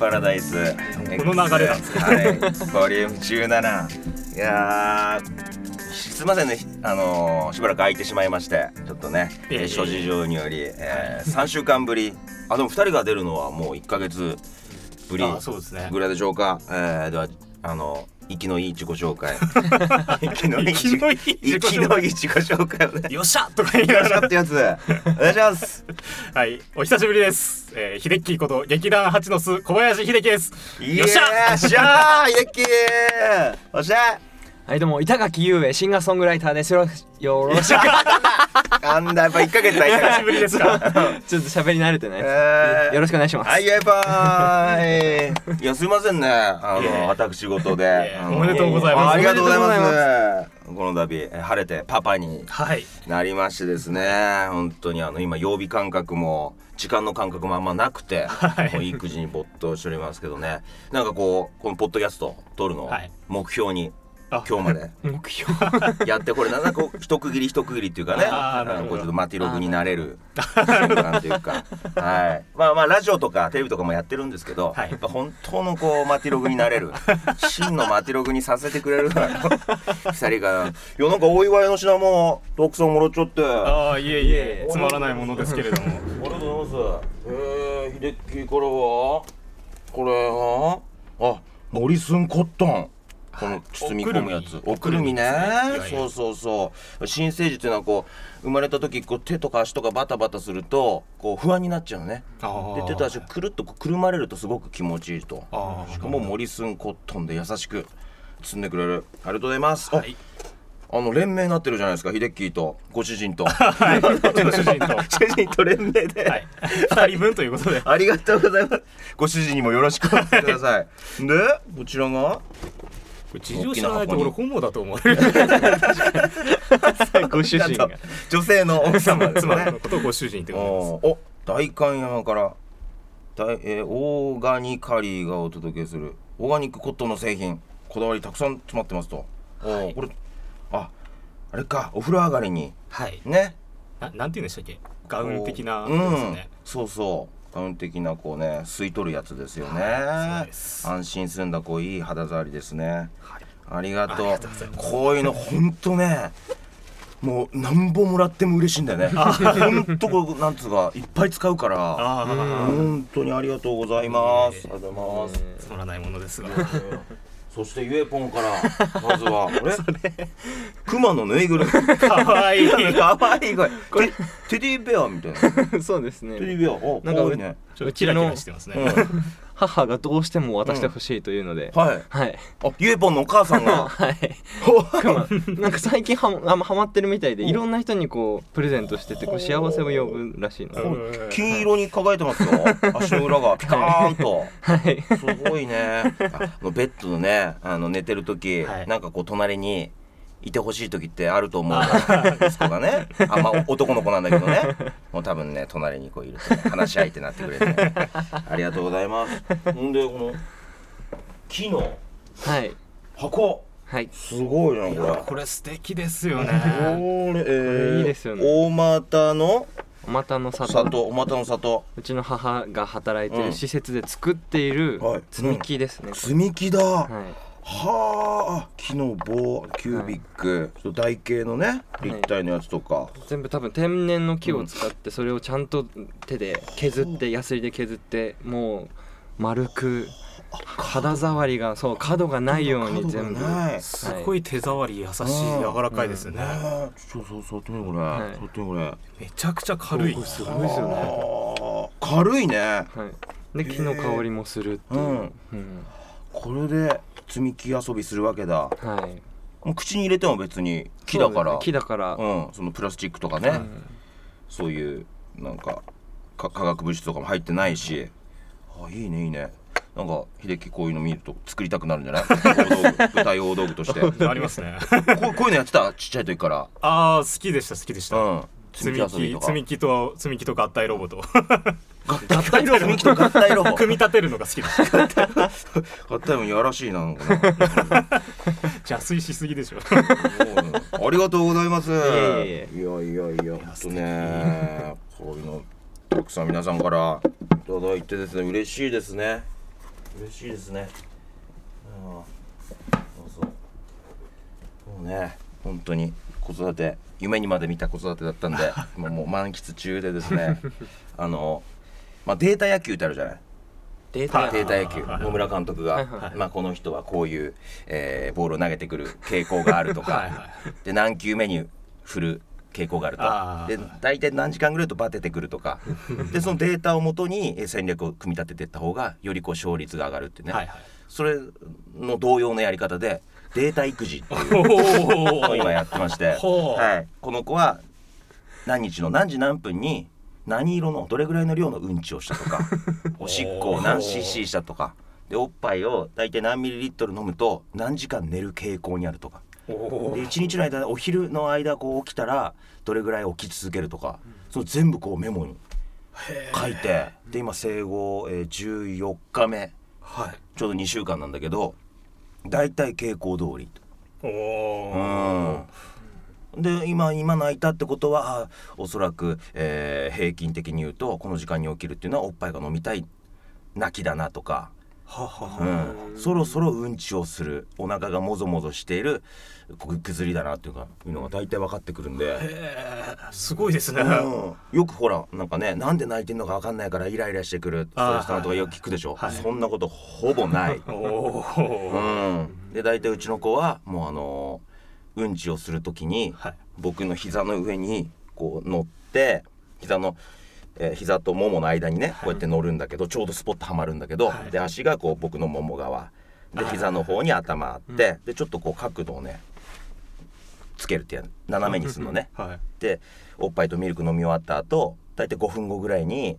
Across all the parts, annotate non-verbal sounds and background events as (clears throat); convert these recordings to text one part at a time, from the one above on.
パラダイス。(laughs) この流れなんですね。はい。ボリューム17いやーすいませんねあのーしばらく空いてしまいましてちょっとねいえ。いえいえ諸事情により、えー、3週間ぶり。あでも2人が出るのはもう1ヶ月ぶりあそうですね。ぐらいでしょうか、えー、ではあの息のいい自己紹介。息のいい息のいい自己紹介。息のいい自己紹介をね。よっしゃ！とか言いなよっがらしゃってやつ。お願いします。はい。お久しぶりです、えー、秀樹こと劇団八の巣小林秀樹です。よっしゃ！よっしゃー秀樹おっしゃはいどうも板垣優英シンガーソングライターです。よろよろしくなんだやっぱ1ヶ月空いた久しぶりですか。(laughs) ちょっと喋り慣れてないです、えー。よろしくお願いします。はい、やばーい。(laughs) いや、すいませんね。あの、私事で。おめでとうございます。あありがとうございます。この度、え晴れてパパにはい。なりましてですね。本当にあの、今、曜日感覚も、時間の感覚もあんまなくて、はい。もう育児に没頭しておりますけどね。なんかこう、このポッドキャスト撮るの目標に、あ今日まで。(laughs) 目標。(laughs) やってこれなんかこう一区切り一区切りっていうかね。あーなるほど。こうちょっとマティログになれる。なんていうか。はい。まあまあラジオとかテレビとかもやってるんですけど、はい。やっぱ本当のこうマティログになれる。真のマティログにさせてくれる二人が。いやなんかお祝いの品もたくさんもらっちゃって。ああいえいえ。つまらないものですけれども。ありがとうございます。えー、秀樹からはこれはあモリスンコットン。この包み込むやつ。おおくるみね。そうそうそう。新生児っていうのはこう生まれた時こう手とか足とかバタバタするとこう不安になっちゃうのね。で手と足をくるっとくるまれるとすごく気持ちいいと。しかもモリスンコットンで優しく包んでくれる。ありがとうございます、あはい。あの連名になってるじゃないですか秀樹と。ご主人と。はい。主人と。は (laughs) 主人と連名で、い。二人分ということで。ありがとうございます。ご主人にもよろしくお伝えください。で、こちらが？これ事情知らないと俺ホモだと思われるご主人が。女性の奥様です妻ねの。ことをご主人ってことおお、代官山から。大えー、オーガニカリーがお届けする。オーガニックコットンの製品。こだわりたくさん詰まってますと、はい。これああれか。お風呂上がりに。ですはい。ね。ななんて言うんでしたっけ？ガウン的なね、うん、そうそうガウン的なこうね吸い取るやつですよね、はい安心するんだこういい肌触りですね。はい。ありがとう。こういうのほんとねもう何本もらっても嬉しいんだよね。ほんとこうなんつうかいっぱい使うから。本当にありがとうございます。ありがとうございます。つまらないものですがそしてゆえぽんから (laughs) まずはあれ？熊のぬいぐるみ。かわい。いかわいいこれ。これテディベアみたいな。(laughs) そうですテデねィベア。おなんかかわいいねちょっとキラキラしてますね、うん母がどうしても渡してほしいというので、はい。はい。あゆえぽんのお母さんが。(laughs) はい。なんか最近はあハマってるみたいでいろんな人にこうプレゼントしててこう幸せを呼ぶらしいの。でう。ん。金色に輝いてますよ。(laughs) 足の裏が。ピカーンと。はい。すごいね。あのベッドのねあの寝てる時、はい。なんかこう隣にいてほしい時ってあると思うの (laughs) 息子がね。あまあ男の子なんだけどね。もう多分ね隣にこういるとね話し相手になってくれて、ね、ありがとうございます。ほんでこの木のはい。箱。はい。すごいなこれ。これ素敵ですよね。これ、えー、いいですよね。大股の？おまたの里。里大股の里。うちの母が働いてうん。る施設で作っているはい。積み木ですね、積み木だ、はいはあ木の棒キュービック、ちょっと台形のね立体のやつとか、全部多分天然の木を使ってそれをちゃんと手で削ってヤスリで削ってもう丸く肌触りがそう角がないように全部角がない。すごい手触り優しいうん柔らかいですよね、うそうそうってみこれ、はい。触ってみこれ。めちゃくちゃ軽い。すごいですよね。軽いね。はい。で木の香りもするっていう、うん。うん。これで積み木遊びするわけだ。はい。もう口に入れても別に木だから。そうですね。木だから、うん。そのプラスチックとかね、うんそういうなんかか化学物質とかも入ってないし。あいいねいいね。なんか秀樹こういうの見ると作りたくなるんじゃない？(laughs) 大道具舞台大道具として。こ (laughs) ありますね。うこういうのやってた？ちっちゃい時から。ああ好きでした好きでした、うん積み木積み木と積み木と合体ロボと。合体ロボ積み木と合体ロボ。組み立てるのが好きで合体もやらしいな (laughs) 邪推しすぎでしょ。うんありがとうございます。いえやいやいや、ほんとね、こういうのたくさん皆さんからいただいてですね嬉しいですね。嬉しいですね。そうそう。もうね本当に子育て夢にまで見た子育てだったんで (laughs) 今もう満喫中でですねあの、まあ、データ野球ってあるじゃない？データはいデータ野球。はい野村監督が、まあ、この人はこういう、えーボールを投げてくる傾向があるとか。はいはで何球目に振る傾向があると。で大体何時間ぐらいとバテてくるとか。でそのデータをもとにえー戦略を組み立てていった方がよりこう勝率が上がるってね、はいはい。それの同様のやり方でデータ育児っていうのおを今やってまして、はい、この子は何日の何時何分に何色のどれぐらいの量のうんちをしたとか (laughs) おしっこを何 cc したとかでおっぱいを大体何ミリリットル飲むと何時間寝る傾向にあるとか。おで1日の間お昼の間こう起きたらどれぐらい起き続けるとかその全部こうメモに書いてで今生後、えー14日目。はい。ちょうど2週間なんだけど大体傾向通りおうおん。で今今泣いたってことはあおそらく、えー平均的に言うとこの時間に起きるっていうのはおっぱいが飲みたい泣きだなとか、うはん、そろそろうんちをする。お腹がもぞもぞしているぐぐずりだなっていうかいうのが大体分かってくるんで。すごいですね。うん。よくほらなんかねなんで泣いてんのか分かんないからイライラしてくるストレス溜まるとかよく聞くでしょ、はいそんなことほぼない。(laughs) おうおん、で大体うちの子はもうあのうんちをする時にはい。僕の膝の上にこう乗って膝の、えー膝とももの間にねこうやって乗るんだけどちょうどスポッとはまるんだけど、はい。で足がこう僕のもも側で膝の方に頭あって、でちょっとこう角度をねつけるってやる。斜めにするのね。はい。でおっぱいとミルク飲み終わった後大体5分後ぐらいに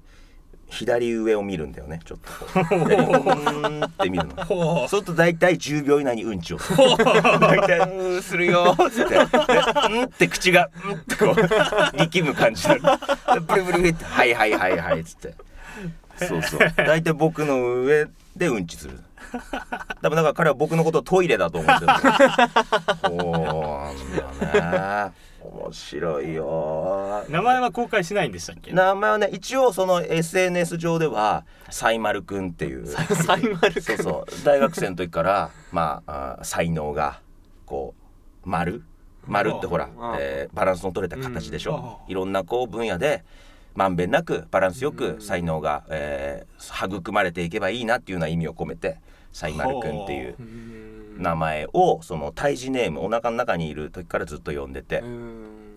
左上を見るんだよねちょっとこう左って見るの。ほそうすると大体10秒以内にうんちをする。大体うーするよーっつって、でうんって口がうんってこう力む感じになる。でブルブルブルってはいはいはいはいっつって。そうそう。大体僕の上でうんちする。多分だから彼は僕のことをトイレだと思ってる。そうなんだね。面白いよ。う名前は公開しないんでしたっけ？名前はね一応その SNS 上ではサイマルくんっていう。(laughs) サイマルそうそう。大学生の時からまああ才能がこう丸？丸ってほら、えーバランスの取れた形でしょ、うんいろんなこう分野でまんべんなくバランスよく才能が、えー育まれていけばいいなっていうような意味を込めてサイマルくんっていう名前をその胎児ネームお腹の中にいる時からずっと呼んでて、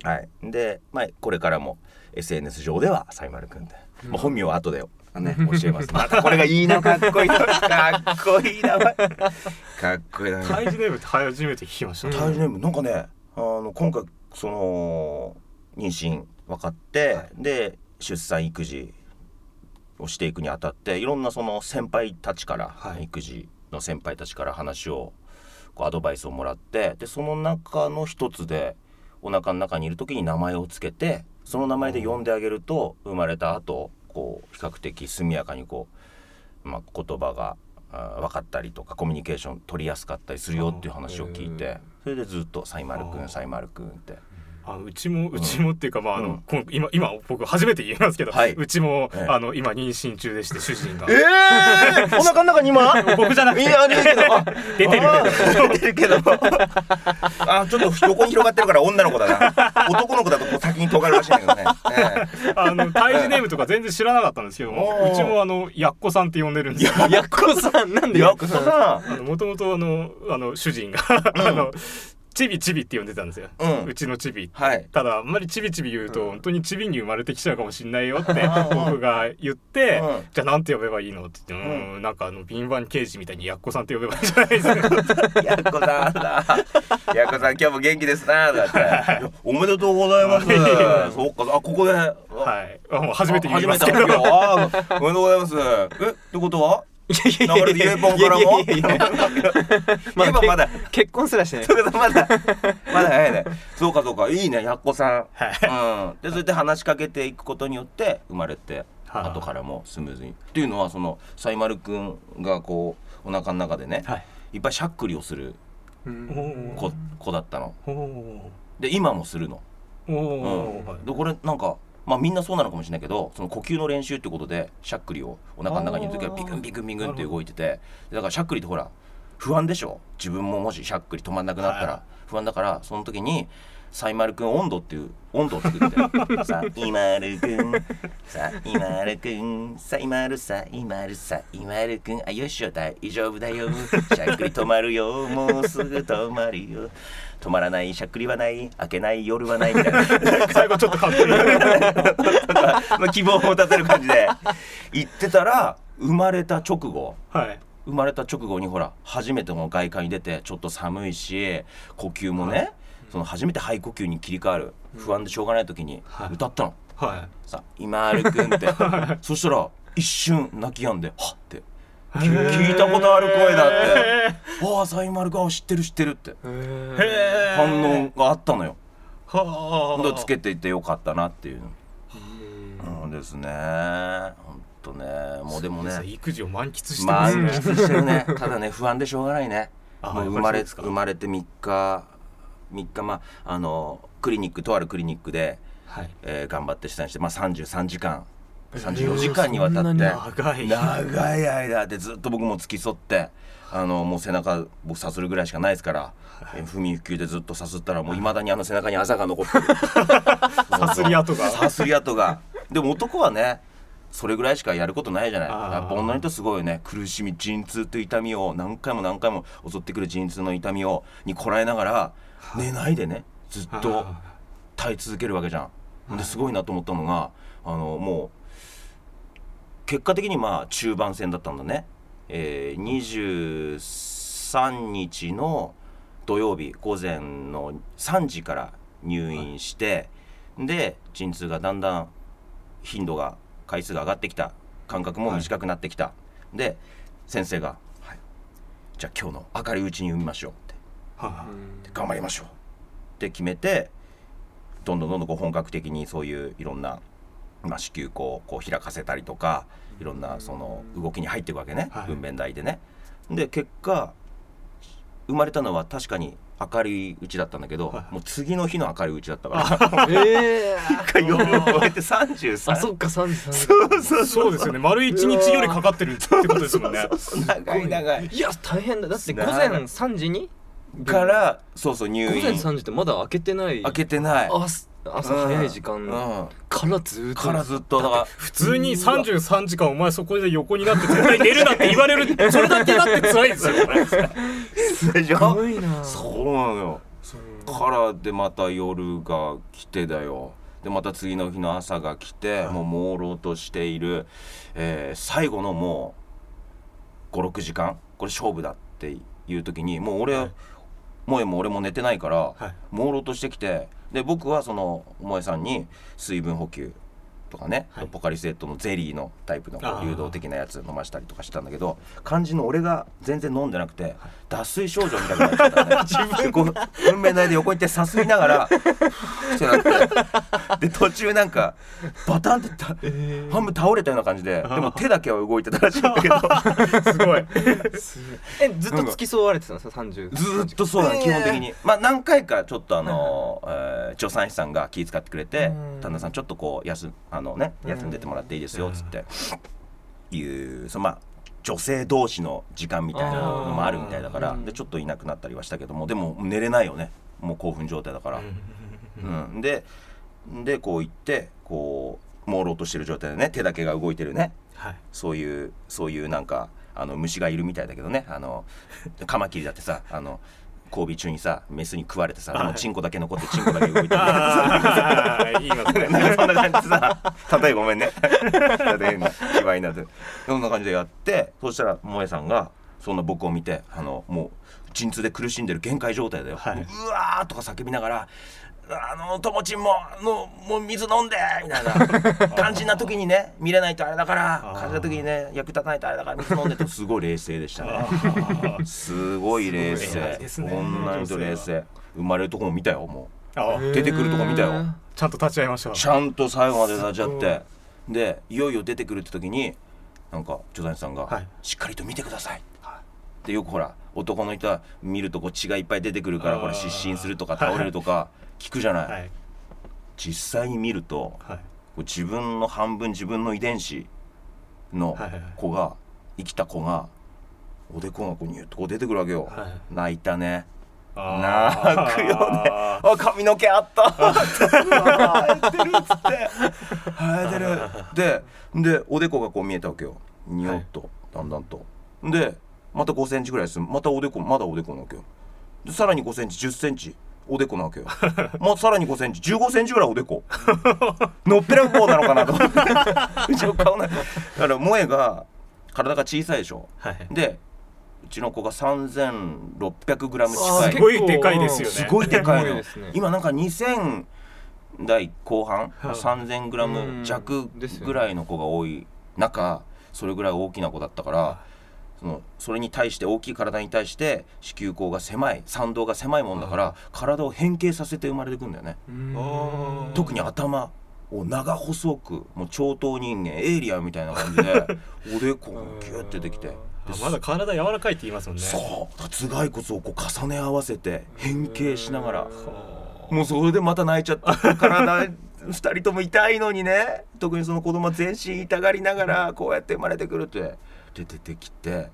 はい、で、まあ、これからも SNS 上ではサイマルくんで、まあ、本名は後でね教えます。(laughs) またこれがいいなかっこいいなかっこいい名前。かっこいいな胎児ネームって初めて聞きました。胎児ネームなんかねあの今回その妊娠分かって、で出産育児をしていくにあたっていろんなその先輩たちから、はい育児の先輩たちから話をこうアドバイスをもらってでその中の一つでお腹の中にいる時に名前をつけてその名前で呼んであげると生まれた後こう比較的速やかにこう、まあ、言葉が分かったりとかコミュニケーション取りやすかったりするよっていう話を聞いてそれでずっと「サイマルくんサイマルくん」って。あうちもうちもっていうか、まああの、うん今今僕初めて言いますけど、はい。うちも、ええあの今妊娠中でして主人が。えー、お腹の中に今？(laughs) 僕じゃなくて。いや出てる出てるけど。あちょっと横に広がってるから女の子だな。男の子だと先に尖るらしいんだけどね、えあの胎児ネームとか全然知らなかったんですけどもうちもあのやっこさんって呼んでるんですよ。やっこさん。なんでやっこさん？もともとあのあの主人があのチビチビって呼んでたんですよ、うん。ちのチビ。はい。ただあんまりチビチビ言うと、本当にチビに生まれてきちゃうかもしんないよって (laughs) うん僕が言って、うん。じゃあなんて呼べばいいのって言って、うん、なんかあの敏腕刑事みたいにやっこさんって呼べばいいんじゃないですか。(laughs) やっこさんだ。やっこさん今日も元気ですなだって。おめでとうございます。そうかあここで。はい。あもう初めて言いますけどあーおめでとうございます。えってことは流れでイエポンからもいやいやいやまだ結婚すらしてない。(laughs) まだまだ。早いね。そうかそうか。いいね。やっこさん。はい。うん、でそれで話しかけていくことによって生まれてはあ。後からもスムーズに。っていうのはそのサイマルくんがこうお腹の中でね、はい。い、っぱいしゃっくりをするうん。子子だったの。で今もするの。おうん。でこれなんかまあみんなそうなのかもしれないけどその呼吸の練習ってことでしゃっくりをお腹の中にいる時はビクンビクンビクンって動いててだからしゃっくりってほら不安でしょ。自分ももししゃっくり止まんなくなったはら不安だからその時にサイマルくん温度っていう温度を作ってサイマルくんサイマルくんサイマルサイマルサイマルくんあよっしょ大丈夫。だよしゃっくり止まるよ。もうすぐ止まるよ。止まらないしゃっくりはない。開けない夜はないみたいな。最後ちょっとかっこいいまあ希望を持たせる感じで。言ってたら生まれた直後。はい。生まれた直後にほら初めての外界に出てちょっと寒いし呼吸もね、その初めて肺呼吸に切り替わる不安でしょうがない時にはい。歌ったの「はさ今るくん」って。(laughs) そしたら一瞬泣き止んで「はっ」って。聞聞いたことある声だって「ああサイマルが知ってる知って。る」って反応があったのよ。はでつけていってよかったなっていう。うんうんですね。本当ね。もうでもね。育児を満喫してます満ね喫してるね。ただね不安でしょうがないね。あもう生まれ生まれて3日3日まああのクリニックとあるクリニックで、はい。えー頑張って出産してまあ33時間34時間にわたって、長い。長い間でずっと僕も付き添ってあのもう背中僕さするぐらいしかないですから、えー不眠不休でずっとさすったらもういまだにあの背中にあざが残ってる。(laughs) さすり跡が。さすり跡が。でも男はねそれぐらいしかやることないじゃない。やっぱ女の人すごいよね。苦しみ陣痛という痛みを何回も何回も襲ってくる陣痛の痛みをにこらえながら寝ないでねずっとあ。耐え続けるわけじゃん。ですごいなと思ったのがあのもう結果的にまあ中盤戦だったんだね、えー、23日の土曜日午前の3時から入院して、で陣痛がだんだん頻度が回数が上がってきた。間隔も短くなってきた、で先生が、はい。じゃあ今日の明るいうちに産みましょう」は頑張りましょう。って決めてどんどんどんどんこう本格的にそういういろんな、まあ、子宮口をこう開かせたりとかいろんなその動きに入っていくわけね、はい。分娩台でね。で結果生まれたのは確かに明るいうちだったんだけど、はい。もう次の日の明るいうちだったから。(laughs) ええ一回夜を超えて33あそっか33そうそうそうですよね。丸一日よりかかってるってことですもんね。長い長い。いや大変だ。だって午前3時にからそうそう入午前院3時ってまだ開けてない。開けてない。あす朝早い時間。うん。からずーっと。からずっとだから普通に33時間お前そこで横になって絶対寝るなって言われる。(laughs) それだけだって辛いですよ。ねでしょ？すごいな。そうなのよ。からでまた夜が来てだよ。でまた次の日の朝が来て、もう朦朧としている、えー最後のもう56時間？これ勝負だっていう時にもう俺、はい萌えも俺も寝てないから、はい。朦朧としてきてで僕はその萌えさんに水分補給とかね、はい。ポカリスエットのゼリーのタイプの流動的なやつ飲ましたりとかしたんだけど肝心の俺が全然飲んでなくて脱水症状みたいになっちゃったね。(laughs) 自分こう運命台で横に行ってさすりながらってなって。で途中なんかバタンってた、半分倒れたような感じででも手だけは動いてたらしいんだけど。(laughs) (laughs) すごい。えずっと付き添われてたんですか30ずーっとそうだね、基本的に。まあ何回かちょっとあの、えー助産師さんが気遣ってくれてうん「旦那さんちょっとこう休あのね休んでてもらっていいですよ」っつって。いうそのまあ女性同士の時間みたいなのもあるみたいだからうん。でちょっといなくなったりはしたけどもでも寝れないよね。もう興奮状態だから。うん、ででこう行ってこう朦朧としてる状態でね手だけが動いてるね。はい。そういうそういうなんかあの虫がいるみたいだけどね。あのカマキリだってさあの交尾中にさメスに食われてさでもチンコだけ残ってチンコだけ動いてる。いますね。なんかそんな感じでさ例えごめんね。例え変な芝居になってそんな感じでやってそしたら萌えさんがそんな僕を見てあのもう陣痛で苦しんでる限界状態だよ、はい。うわーとか叫びながらあのともちんものもう水飲んでみたいな。(laughs) 肝心な時にね見れないとあれだからあー。肝心な時にね役立たないとあれだから水飲んでって。すごい冷静でしたね。すごい冷すごい静ですね。女の人冷静。生まれるとこも見たよもあ出てくるとこ見たよ。ちゃんと立ち会いましたうちゃんと最後まで立ち会って。でいよいよ出てくるって時になんか助産師さんが、はいしっかりと見てください」でよくほら男の人は見るとこう血がいっぱい出てくるからこれ失神するとか倒れるとか聞くじゃない、はい。実際に見るとはい。う自分の半分自分の遺伝子の子が生きた子がおでこがこうニュッとこう出てくるわけよ、はい。泣いたね。泣くよね。あ髪の毛あった。生えてるっつって。(laughs) 生えてる。ででおでこがこう見えたわけよ。ニョッと、だんだんと。でまた5センチぐらいです。またおでこまだおでこなわけよ。でさらに5センチ10センチおでこなわけよ。まあさらに5センチ15センチぐらいおでこ。(laughs) のっぺらぼうなのかなと。思ってうちの顔なだから萌えが体が小さいでしょ。はいでうちの子が3600グラムあ近い。すごいでかいですよね。すごいでかいの今なんか2000代後半、はい。3000グラム弱ぐらいの子が多い中それぐらい大きな子だったからそのそれに対して大きい体に対して子宮口が狭い参道が狭いもんだから体を変形させて生まれてくんだよね。特に頭を長細くもう超等人間エイリアンみたいな感じで (laughs) おでこがギュッてできて。まだ体柔らかいって言いますもんね。そう。頭蓋骨をこう重ね合わせて変形しながら。はもうそれでまた泣いちゃった体2人とも痛いのにね。特にその子供は全身痛がりながらこうやって生まれてくるってで出てきて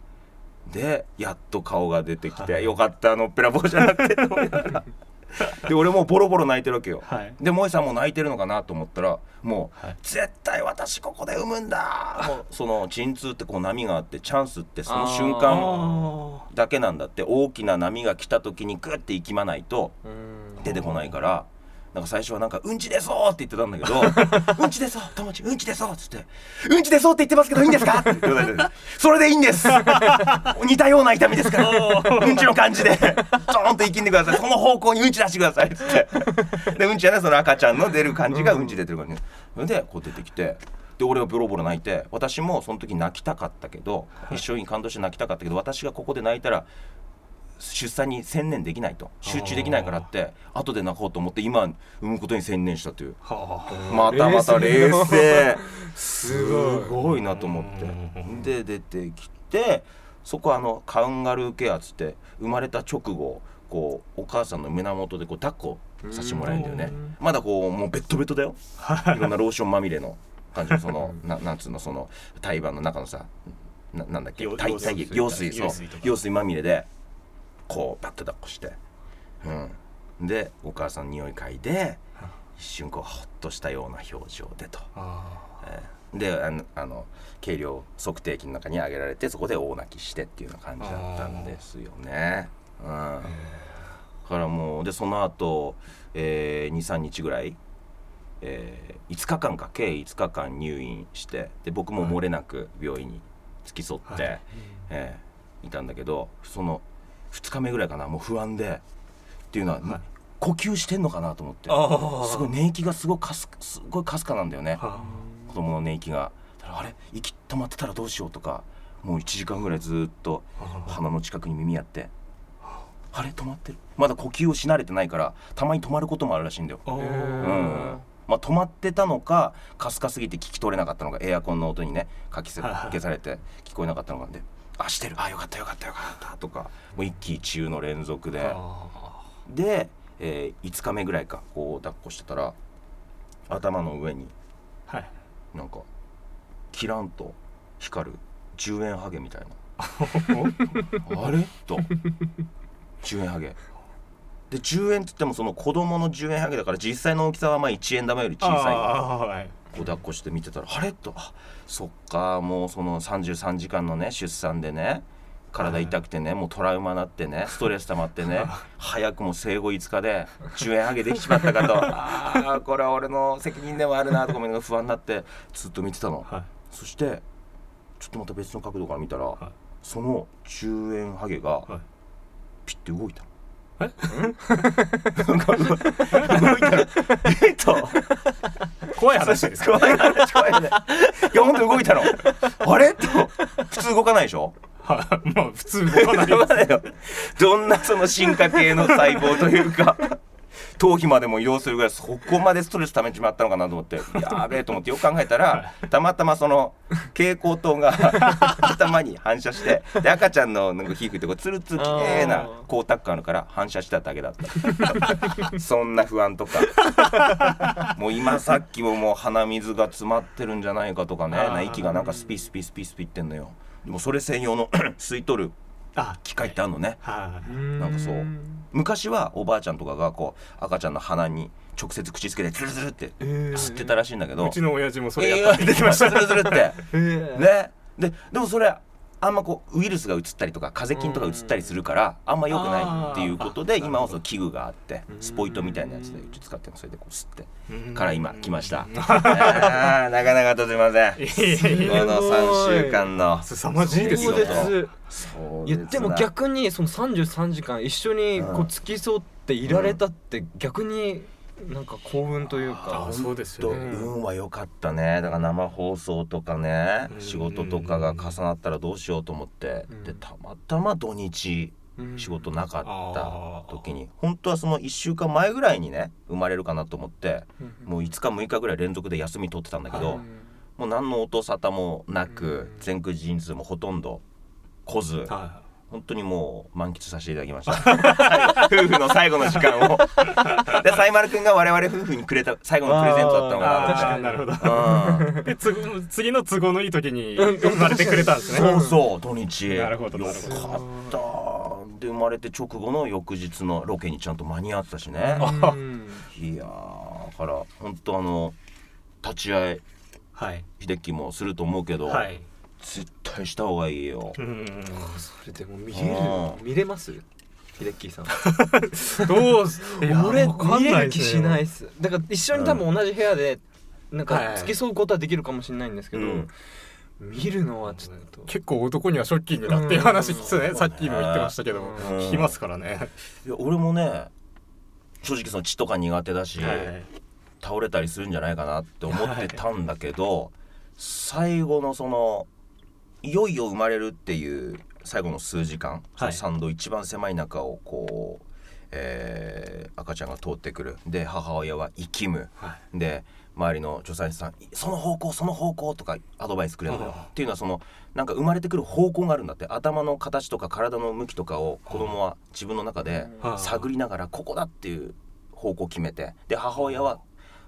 でやっと顔が出てきて、はい。よかったのっぺらぼうじゃなくてと思いながら。(laughs) で俺もうボロボロ泣いてるわけよ、はい。で萌さんも泣いてるのかなと思ったらもう、はい。絶対私ここで産むんだもうその鎮痛ってこう波があってチャンスってその瞬間あだけなんだって。大きな波が来た時にグッて息まないとうん。出てこないからなんか最初はなんか「うんち出そう!」って言ってたんだけど「(laughs) うんち出そう友達うんち出そう!」っつって「うんち出そうって言ってますけどいいんですか?」って言われて「それでいいんです。(laughs) 似たような痛みですから。うんちの感じで。ちょんと息んでください。その方向にうんち出してください」っつって。でうんちはねその赤ちゃんの出る感じがうん。ち出てるからねそれでこう出てきてで俺はボロボロ泣いて私もその時泣きたかったけど一緒に感動して泣きたかったけど私がここで泣いたら出産に専念できないと。集中できないからって後で泣こうと思って今産むことに専念したという。はあ。またまた冷冷静。すすごいなと思っうんて。で出てきてそこはあのカンガルーケアっつって生まれた直後こうお母さんの胸元でこう抱っこさせてもらえるんだよね。うん。まだこうもうベッドベトだよ。い。ろんなローションまみれの感じのそのななんつうのその胎盤の中のさななんだっけ？よ体体液羊水そう。水まみれでこうバッと抱っこして、うん、でお母さんの匂い嗅いで一瞬こうほっとしたような表情でと、あえーであのあの計量測定器の中に上げられてそこで大泣きしてっていうような感じだったんですよね。うん、だからもうでその後、えー、23日ぐらい、えー、5日間か計5日間入院してで僕も漏れなく病院に付き添って、はい。えーいたんだけどその2日目ぐらいかなもう不安で。っていうのは、はい呼吸してんのかなと思って。すごい寝息がすごいかすすごいかすかなんだよね。子供の寝息が。あれ？息止まってたらどうしようとか。もう1時間ぐらいずっとあ鼻の近くに耳やって。あれ？止まってる。まだ呼吸をし慣れてないからたまに止まることもあるらしいんだよ。うん。まあ、止まってたのかかすかすぎて聞き取れなかったのかエアコンの音にねかき消されて聞こえなかったのかで「あしてる。あよかったよかったよかった」とかもう一喜一憂の連続で。あで、えー5日目ぐらいかこう抱っこしてたら頭の上にーはい。なんかキランと光る10円ハゲみたいな。(laughs) あれ？と。10円ハゲ。で10円っつってもその子供の10円ハゲだから実際の大きさはまあ1円玉より小さいこう抱っこして見てたらあれ？と。あそっかもうその33時間のね出産でね体痛くてねもうトラウマになってねストレス溜まってね (laughs) 早くも生後5日で10円ハゲできちまったかと。(laughs) ああこれは俺の責任でもあるなとか思いながら不安になってずっと見てたの。はい。そしてちょっとまた別の角度から見たら、い。その10円ハゲがはい。ピッて動いたの。動いたのえっと？怖い話ですか？怖い話怖い話。いや本当動いたの。あれ？と。普通動かないでしょ？はい。まあ普通動かないよ。どんなその進化系の細胞というか頭皮までも移動するぐらいそこまでストレス溜めちまったのかなと思って。やべえと思ってよく考えたらたまたまその蛍光灯が (laughs) 頭に反射してで赤ちゃんのなんか皮膚ってこうツルツルきれいな光沢感あるから反射しただけだった。そんな不安とか。もう今さっきももう鼻水が詰まってるんじゃないかとかね。息がなんかスピスピスピスピってんのよ。でもそれ専用の (clears throat) 吸い取るあ機械ってあるのね。はい。なんかそう昔はおばあちゃんとかがこう赤ちゃんの鼻に直接口つけてツルツルって吸ってたらしいんだけど。うちの親父もそれえやってましたツ (laughs) ルツルって。えー。ね。ででもそれあんまこうウイルスが移ったりとか風邪菌とか移ったりするからあんま良くないっていうことで今はその器具があってスポイトみたいなやつでうち使ってるのそれでこう吸って。うん。から今来ました。(laughs) あーなかなかとすいません。この3週間の。凄まじいですよ。いやでも逆にその33時間一緒にこうん。う付き添っていられたって逆になんか幸運というあかそうですとよね。運は良かったね。だから生放送とかねうん仕事とかが重なったらどうしようと思って。うん。でたまたま土日うん。仕事なかあったー。時に。本当はその1週間前ぐらいにね生まれるかなと思ってうん。もう5日6日ぐらい連続で休み取ってたんだけどうん。もう何の音沙汰もなくうん。前空人数もほとんど来ずは本当にもう満喫させていただきました。(laughs) 夫婦の最後の時間を。(laughs) でサイマルくんが我々夫婦にくれた最後のプレゼントだったのいあかーなるほど。次の都合のいい時に生まれてくれたんですね。そうそう土日。なるほどよなるほど。かった。で生まれて直後の翌日のロケにちゃんと間に合ってたしね。うん。いやーだから本当あの立ち会いはい。秀樹もすると思うけど、はい絶対した方がいいよ。う、ん。それでも見れる。うん。見れます？秀樹さん。(laughs) どうす？いや俺わかん見れないですねる気しないっす。だから一緒に多分同じ部屋でなん。はいか付き添うことはできるかもしれないんですけど、うん見るのはちょっと。結構男にはショッキングだっていう話ですね。うん。さっきも言ってましたけど。うん。聞きますからね。いや俺もね正直その血とか苦手だし、はい。倒れたりするんじゃないかなって思ってたんだけど、最後のそのいよいよ生まれるっていう最後の数時間、はい。その参道一番狭い中をこう、えー赤ちゃんが通ってくる。で母親は生きむ。はい。で周りの助産師さん「その方向その方向」とかアドバイスくれるの。よっていうのはそのなんか生まれてくる方向があるんだって。頭の形とか体の向きとかを子供は自分の中で探りながらここだっていう方向を決めて。で母親は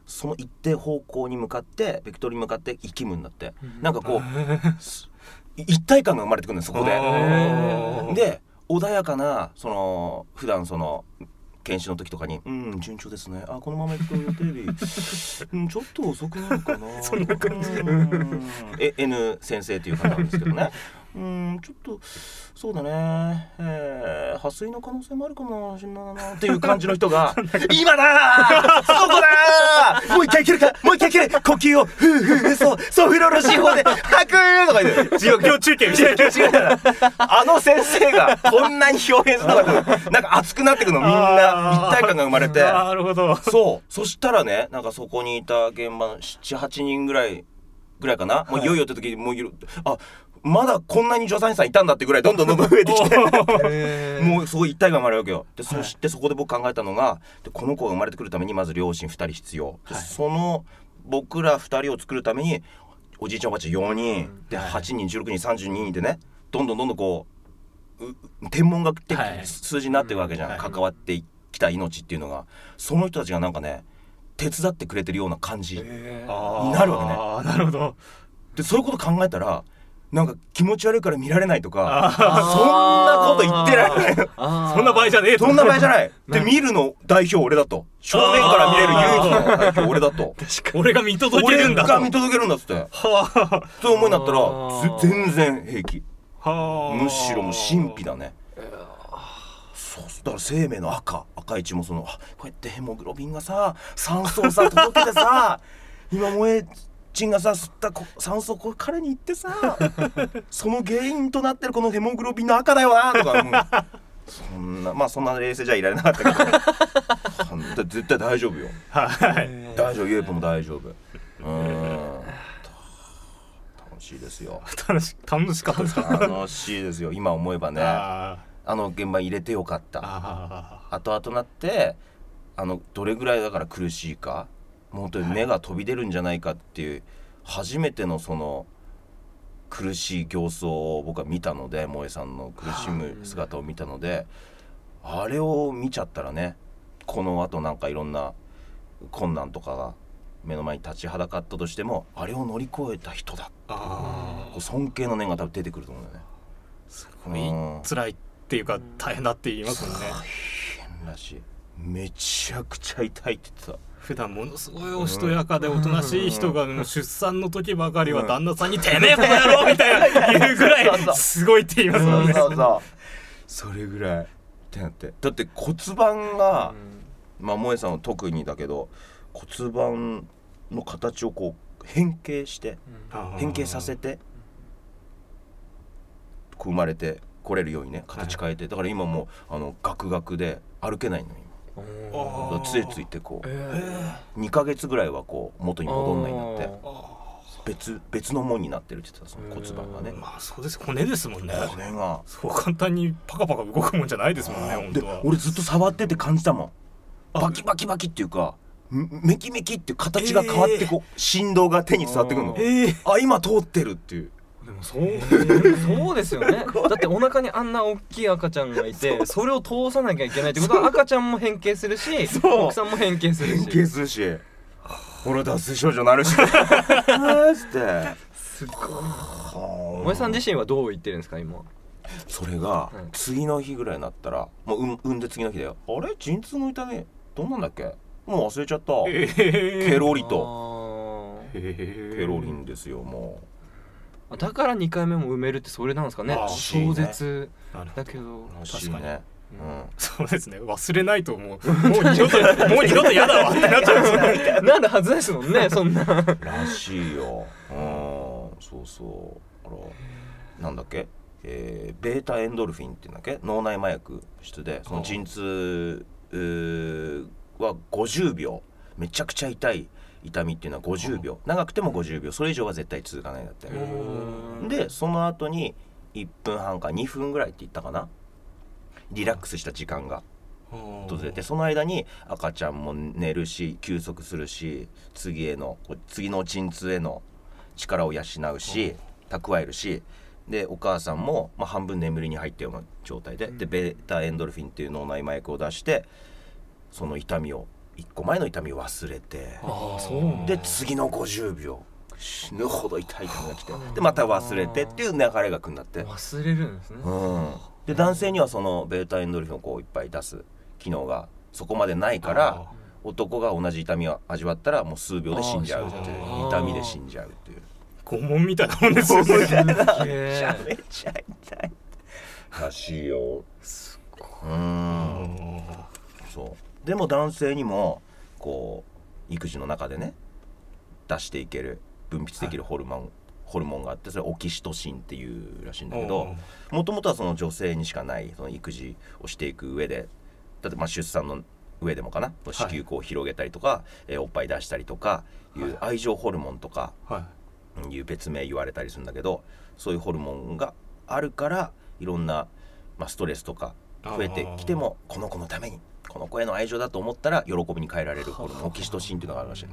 その一定方向に向かってベクトルに向かって生きむんだって。なんかこうす (laughs) 一体感が生まれてくるんだよそこで。で穏やかなその普段その研修の時とかに「うん順調ですね。あこのまま行くと予定日。(laughs) うんちょっと遅くなるかな」(laughs) そんな感じ。え N 先生という方なんですけどねうんちょっとそうだね。えー、破水の可能性もあるかもしれないなっていう感じの人が「(laughs) 今だー!そこだーもう一回いけるか？もう一回いける？呼吸をふうふうそうソフロロシー法で吐く!」とか言って実況中継みたいなあの先生がこんなに表現するのかと。なんか熱くなってくのみんな一体感が生まれて。なるほど。そう。そしたらねなんかそこにいた現場の78人ぐらいぐらいかな、もういよいよって時にもういるあまだこんなに助産師さんいたんだってぐらいどんどんどんどん増えて。きて (laughs) もうすごい一体感が生まれるわけよ。でそしてそこで僕考えたのがでこの子が生まれてくるためにまず両親2人必要、ではい。その僕ら2人を作るためにおじいちゃんおばあちゃん4人、ではい。8人16人32人でねどんどんどんどんこうう天文学的はい。数字になっていくわけじゃん、はい。関わってきた命っていうのが。その人たちがなんかね手伝ってくれてるような感じ、になるわけね。なるほど。でそういうこと考えたらなんか気持ち悪いから見られないとかあそんなこと言ってられないそんな場合じゃねえとそんな場合じゃない。で、見るの代表俺だと。正面から見れる唯一の代表俺だと。(laughs) 俺が見届けるんだと俺が見届けるんだっつって。はそういう思いになったら、ぜ全然平気。あはあむしろもう神秘だね。そうそうだから生命の赤赤い血もそのあこうやってヘモグロビンがさ酸素をさ届けてさ (laughs) 今萌えちんがさ吸ったこ酸素をこう彼に言ってさ (laughs) その原因となってるこのヘモグロビンの赤だよなとか、う。んそんなまあそんな冷静じゃいられなかったけど。絶対大丈夫よ。はい。大丈夫。ユープも大丈夫。うん。楽しいですよ。楽し楽しかったですか？楽しいですよ。今思えばね。ああの現場に入れてよかっーた。あ後々なってあのどれぐらいだから苦しいかもう本当に目が飛び出るんじゃないかっていう、初めてのその苦しい形相を僕は見たので萌えさんの苦しむ姿を見たのであれを見ちゃったらねこのあとなんかいろんな困難とかが目の前に立ちはだかったとしてもあれを乗り越えた人だあこう尊敬の念が多分出てくると思うんだよね。あうん。辛いっていうか大変だって言いますもんね。変らしいめちゃくちゃ痛いって言ってた普段ものすごいおしとやかでおとなしい人が出産の時ばかりは旦那さんに「てめえこの野郎!」みたいな言うぐらいすごいって言いますもんね。それぐらいってなって。だって骨盤が、まあ萌えさんは特にだけど骨盤の形をこう変形して変形させてこう生まれてこれるようにね形変えて。だから今もうあのガクガクで歩けないの今杖ついてこう。え2ヶ月ぐらいはこう元に戻んないんだって。あ別別のもんになってるって言ってたその骨盤がね。ーまあそうです。骨ですもんね。骨が。そう簡単にパカパカ動くもんじゃないですもんね本で当は。俺ずっと触ってて感じたもん。バキバキバキっていうかんメキメキっていう形が変わってこう、振動が手に伝わってくるの。ええあ今通ってるっていうでもそう。(laughs) そうですよね。(laughs) だってお腹にあんな大きい赤ちゃんがいてそれを通さなきゃいけないってことは赤ちゃんも変形するし奥さんも変形するし。変形するし。俺脱水症状なるし。ってすごい。はあ萌えさん自身はどう言ってるんですか今それがうん次の日ぐらいになったらもう産産んで次の日だよ。あれ？陣痛の痛み？どんなんだっけ？もう忘れちゃった。ええケロリと。ケロリンですよもだから2回目も埋めるってそれなんですかね。壮絶だけど確かねうん。そうですね。忘れないともう。もう二度と (laughs) もう二度と嫌だわってなっちゃう。んですよなるはずですもんねそんな。らしいよ。うん、そうそう。あら、なんだっけ、えーベータエンドルフィンっていうんだっけ、脳内麻薬質で、その陣痛は50秒、めちゃくちゃ痛い痛みっていうのは50秒、長くても50秒、それ以上は絶対続かないんだって。で、その後に1分半か2分ぐらいって言ったかな？リラックスした時間が訪れてその間に赤ちゃんも寝るし休息するし次への次の鎮痛への力を養うし蓄えるしでお母さんも、まあ、半分眠りに入ったような状態ででベータエンドルフィンっていう脳内麻薬を出してその痛みを一個前の痛みを忘れてで次の50秒死ぬほど痛い痛みが来てでまた忘れてっていう流れがくんだって。忘れるんですね。うん、で男性にはそのベータエンドルフィンをこういっぱい出す機能がそこまでないから男が同じ痛みを味わったらもう数秒で死んじゃうっていう痛みで死んじゃうっていう。拷問みたいなもんですよね。めちゃめへちゃ痛いらしいよ。うん。そうでも男性にもこう育児の中でね出していける分泌できるホルモン、ホルモンがあってそれオキシトシンっていうらしいんだけどもともとはその女性にしかないその育児をしていく上でだってまあ出産の上でもかな子宮口を広げたりとか、えーおっぱい出したりとかいう愛情ホルモンとかはい。いう別名言われたりするんだけどそういうホルモンがあるからいろんな、まあ、ストレスとか増えてきてもこの子のためにこの子への愛情だと思ったら喜びに変えられるホルモンオキシトシンっていうのがあるらしいね。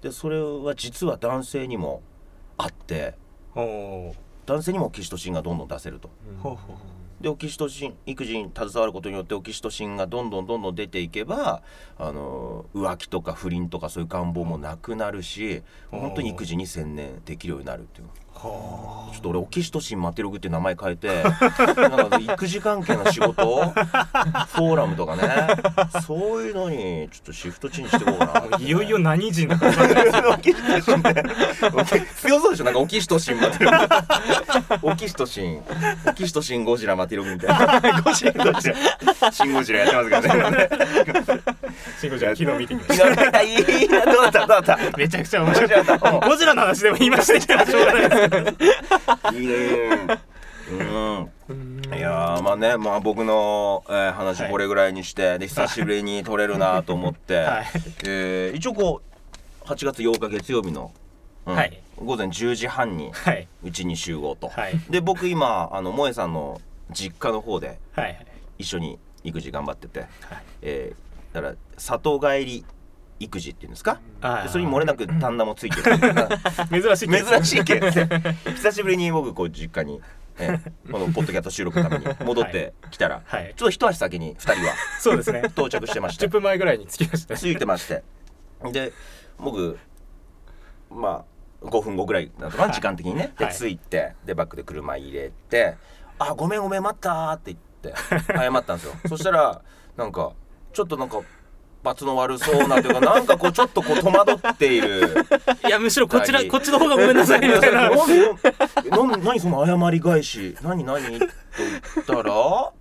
でそれは実は男性にもあって男性にもオキシトシンがどんどん出せると。でオキシトシン育児に携わることによってオキシトシンがどんどんどんどん出ていけばあの浮気とか不倫とかそういう願望もなくなるし本当に育児に専念できるようになるっていうはちょっと俺オキシトシンマテログって名前変えて。(laughs) なんか育児関係の仕事？フォーラムとかね。そういうのにちょっとシフトチェンジしていこうかな。あいよいよ何人だかオキシトシンって強そうでしょなんか (laughs) オキシトシンマテログ。オキシトシン。オキシトシンゴジラマテログみたいな。(laughs) ゴジラ。ゴジラシンゴジラやってますからね。シンゴちゃん昨日見てきました。いいな。どうだった？どうだった？めちゃくちゃ面白かった。ゴジラの話でも言いましたけどしょうがないです (laughs) いいね。うん。いやーまあねまあ僕の、えー話はい。これぐらいにして、で久しぶりに撮れるなと思って、(laughs) はい。えー一応こう8月8日月曜日の、うん。はい。午前10時半にはい。うちに集合と、はい。で僕今あの萌えさんの実家の方ではい。一緒に育児頑張ってて、えーだから里帰り育児っていうんですか？それに漏れなく旦那もついてる。(laughs) 珍しい珍しいケースで久しぶりに僕こう実家に、えこのポッドキャスト収録のために戻ってきたら、はい。ちょっと一足先に2人はそうですね。到着してまして。10分前ぐらいに着きました。ついてまして。で僕まあ5分後ぐらいだったか時間的にね。ではい。着いてでバッグで車入れて「あごめんごめん待った」って言って謝ったんですよ。そしたらなんかちょっとなんか罰の悪そうなというかなんかこうちょっとこう戸惑っている。いやむしろこちらはい。こっちの方がごめんなさいみたいな。なんでなん何その謝り返し。何何？と言ったらど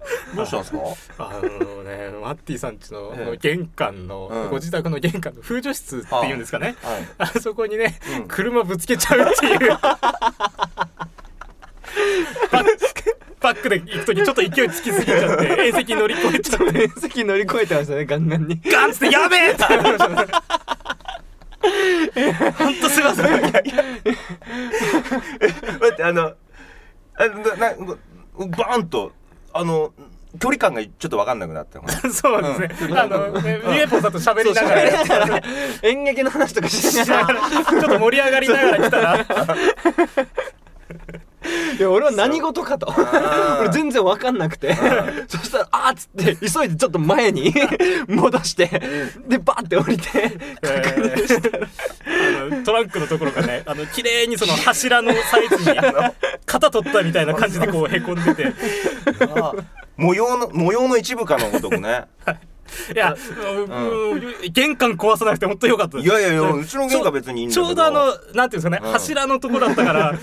うしたんですか？あのねマッティさんちのええ。玄関の、うん。ご自宅の玄関の風除室っていうんですかね。はい。あそこにね、うん。車ぶつけちゃうっていうバックで行く時ちょっと勢いつきすぎちゃって (laughs) 縁石乗り越えちゃって。面積乗り越えてましたねガンガンに。ガンっつってやべえって。なりましたねほんとすいません。(laughs) 待ってあのあのななバーンとあの距離感がちょっと分かんなくなった。の (laughs) そうですね、あのねミエポンさんと喋りながら。演劇の話とかしながら。ちょっと盛り上がりながら来たらいや俺は何事かと。ー。(laughs) 俺全然分かんなくて。そしたら「あっ!」つって急いでちょっと前に戻してでバーって降りてあのトランクのところがねあの綺麗にその柱のサイズに型 (laughs) 取ったみたいな感じでこうへこんでて。(laughs) あ模様の模様の一部かのごとくね。いや、うん。玄関壊さなくて本当よかったいやいやいやうちの玄関別にいいんだけど。ちょうどあのなんていうんですかね、うん。柱のとこだったから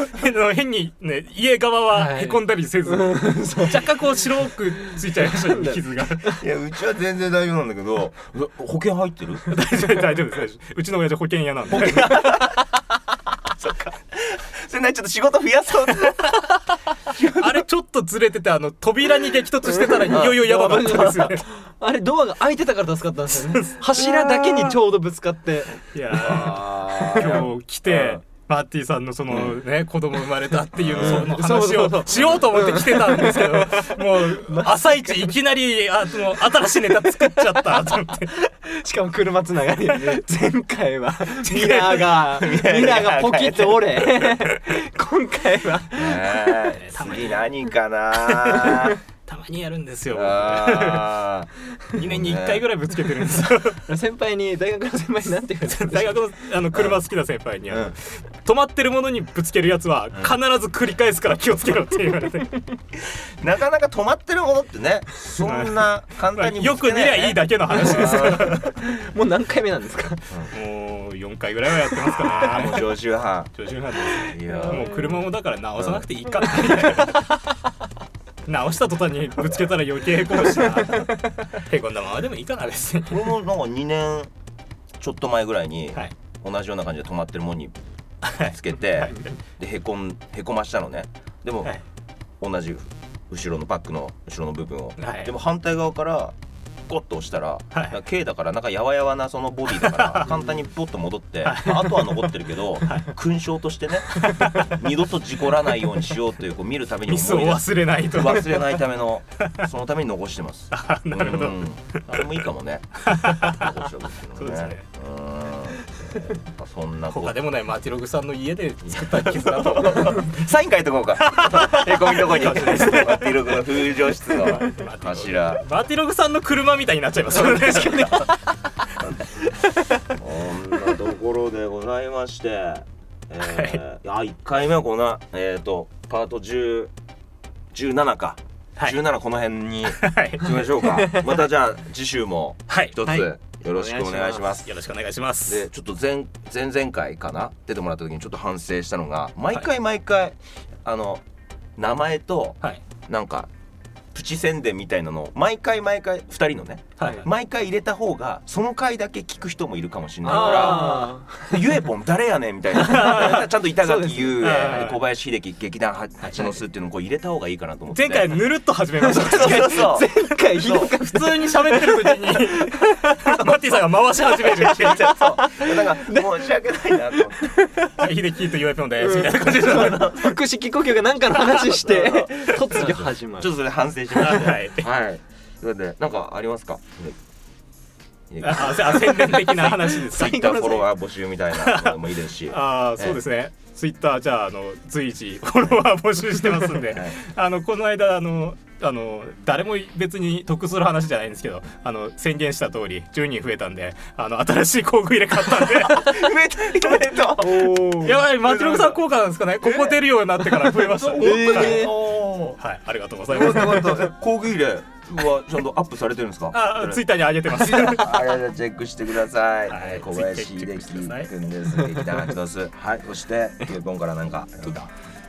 変にね家側はへこんだりせず、(laughs) 若干こう白くついちゃいましたね (laughs) 傷が。いやうちは全然大丈夫なんだけどう保険入ってる？(laughs) 大丈夫大丈夫です。大丈夫うちの親父保険屋なんで。それなちょっと仕事増やそう (laughs) あれちょっとずれててあの扉に激突してたらいよいよやばかったですよね。(laughs) あれドアが開いてたから助かったんですよね。(laughs) 柱だけにちょうどぶつかって。いや今日来て、マーティさんのそのね、子供生まれたっていうその話をしようと思って来てたんですけどもう朝一いきなりあの新しいネタ作っちゃったと思って。(laughs) しかも車つながり。(laughs) 前回は (laughs) ミラーがミラーがポキッと折れ。今回は。次何かなたまにやるんですよ。あ2 (laughs) 年に1回ぐらいぶつけてるんですよ。(laughs) 先輩に大学の先輩になんて言われたんです (laughs) 大学のあの車好きな先輩にうん。止まってるものにぶつけるやつは必ず繰り返すから気をつけろって言われて、ーなかなか止まってるものってねそんな簡単によく見りゃいいだけの話です。からもう何回目なんですか？もう4回ぐらいはやってますかねあもう常習犯常習犯です。いやもう車もだから直さなくていいかって直した途端にぶつけたら余計へこむしなへこんだままでもいいかな別に。俺もなんか2年ちょっと前ぐらいにはい。同じような感じで止まってるもんにつけてでへこんへこましたのね。でもはい。同じ後ろのバックの後ろの部分を。はい。でも反対側からゴッと押したら、はい。なんか軽だからなんかやわやわなそのボディだから簡単にポッと戻って、まあ、あとは残ってるけど、勲章としてね (laughs) 二度と事故らないようにしようというこう見るためにミスを思い出す。忘れないと。忘れないためのそのために残してます。(laughs) なるほど。うん。あれもいいかもね。(laughs) 残しておくっていうのねそんなこと。他でもないマーティログさんの家で作った傷だと。(laughs) サイン書いとこうか。へこみとこに。(laughs) マティログの風上室の柱。マーティログさんの車みたいになっちゃいますよね。こんなところでございまして、えー、あ1回目はこのえっ、とパート10 17か、はい。17この辺にはい。しましょうか。(laughs) またじゃあ次週もはい。一つ。はいよろしくお願いします。よろしくお願いします。でちょっと前前々回かな？出てもらった時にちょっと反省したのが毎回毎回、あの名前とはい。なんかプチ宣伝みたいなのを毎回毎回2人のねはい。毎回入れた方がその回だけ聞く人もいるかもしれないあから「ゆえぽん誰やねん」みたいな。(laughs) ちゃんと板垣優小林秀樹劇団は蜂の巣っていうのをこう入れた方がいいかなと思って。前回ぬるっと始めました。(laughs) そうそうそう (laughs) 前回ひどかっ普通に喋ってる時にマッティさんが回し始めるって言っちゃう。そう。なんか申し訳ないなと。思って秀樹とゆえぴょんですみたいな感じでた腹式呼吸がなんかの話して突如始まる。ちょっとそれ反省しましたはい。はい。それでなんかありますか？ああ宣伝的な話ですか？ツイッターフォロワー募集みたいなのもいいですし。ああそうですね、ツイッターじゃああの随時フォロワー募集してますんで、(laughs) はい。あのこの間あのあの誰も別に得する話じゃないんですけどあの宣言した通り10人増えたんであの新しい工具入れ買ったんで。増えた増えた。(laughs) おやばい町野さん効果なんですかね？ここ出るようになってから増えました、(laughs) えはい。ーおはい、ありがとうございーます。工具入れはちゃんとアップされてるんですか？あツイッターに上げてます。(laughs) あれでチェックしてください。はい。はい、小林秀樹くんです。はい、そしてキューポンからなんか。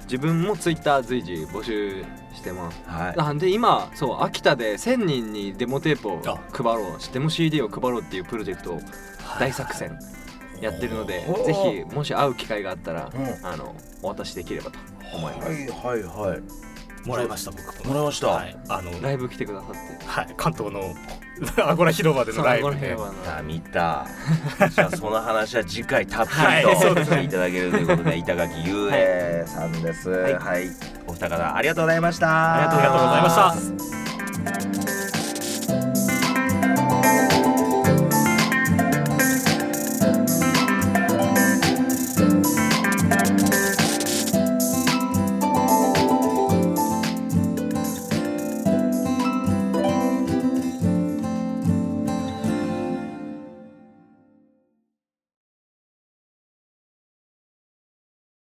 自分もツイッター随時募集してます。はい。なんで今そう秋田で1000人にデモテープをあ配ろうデモ CD を配ろうっていうプロジェクトを大作戦やってるのでおーぜひもし会う機会があったら、うん。あのお渡しできればと思います、はいはいはい。もらいました僕もらいました。はいあのライブ来てくださってはい関東の (laughs) アゴラ広場でのライブでそうこの辺はあ見た。じゃあ (laughs) その話は次回たっぷはいりとしていただけるということで (laughs) 板垣優英さんです。はい。お二方ありがとうございました。ありがとうございました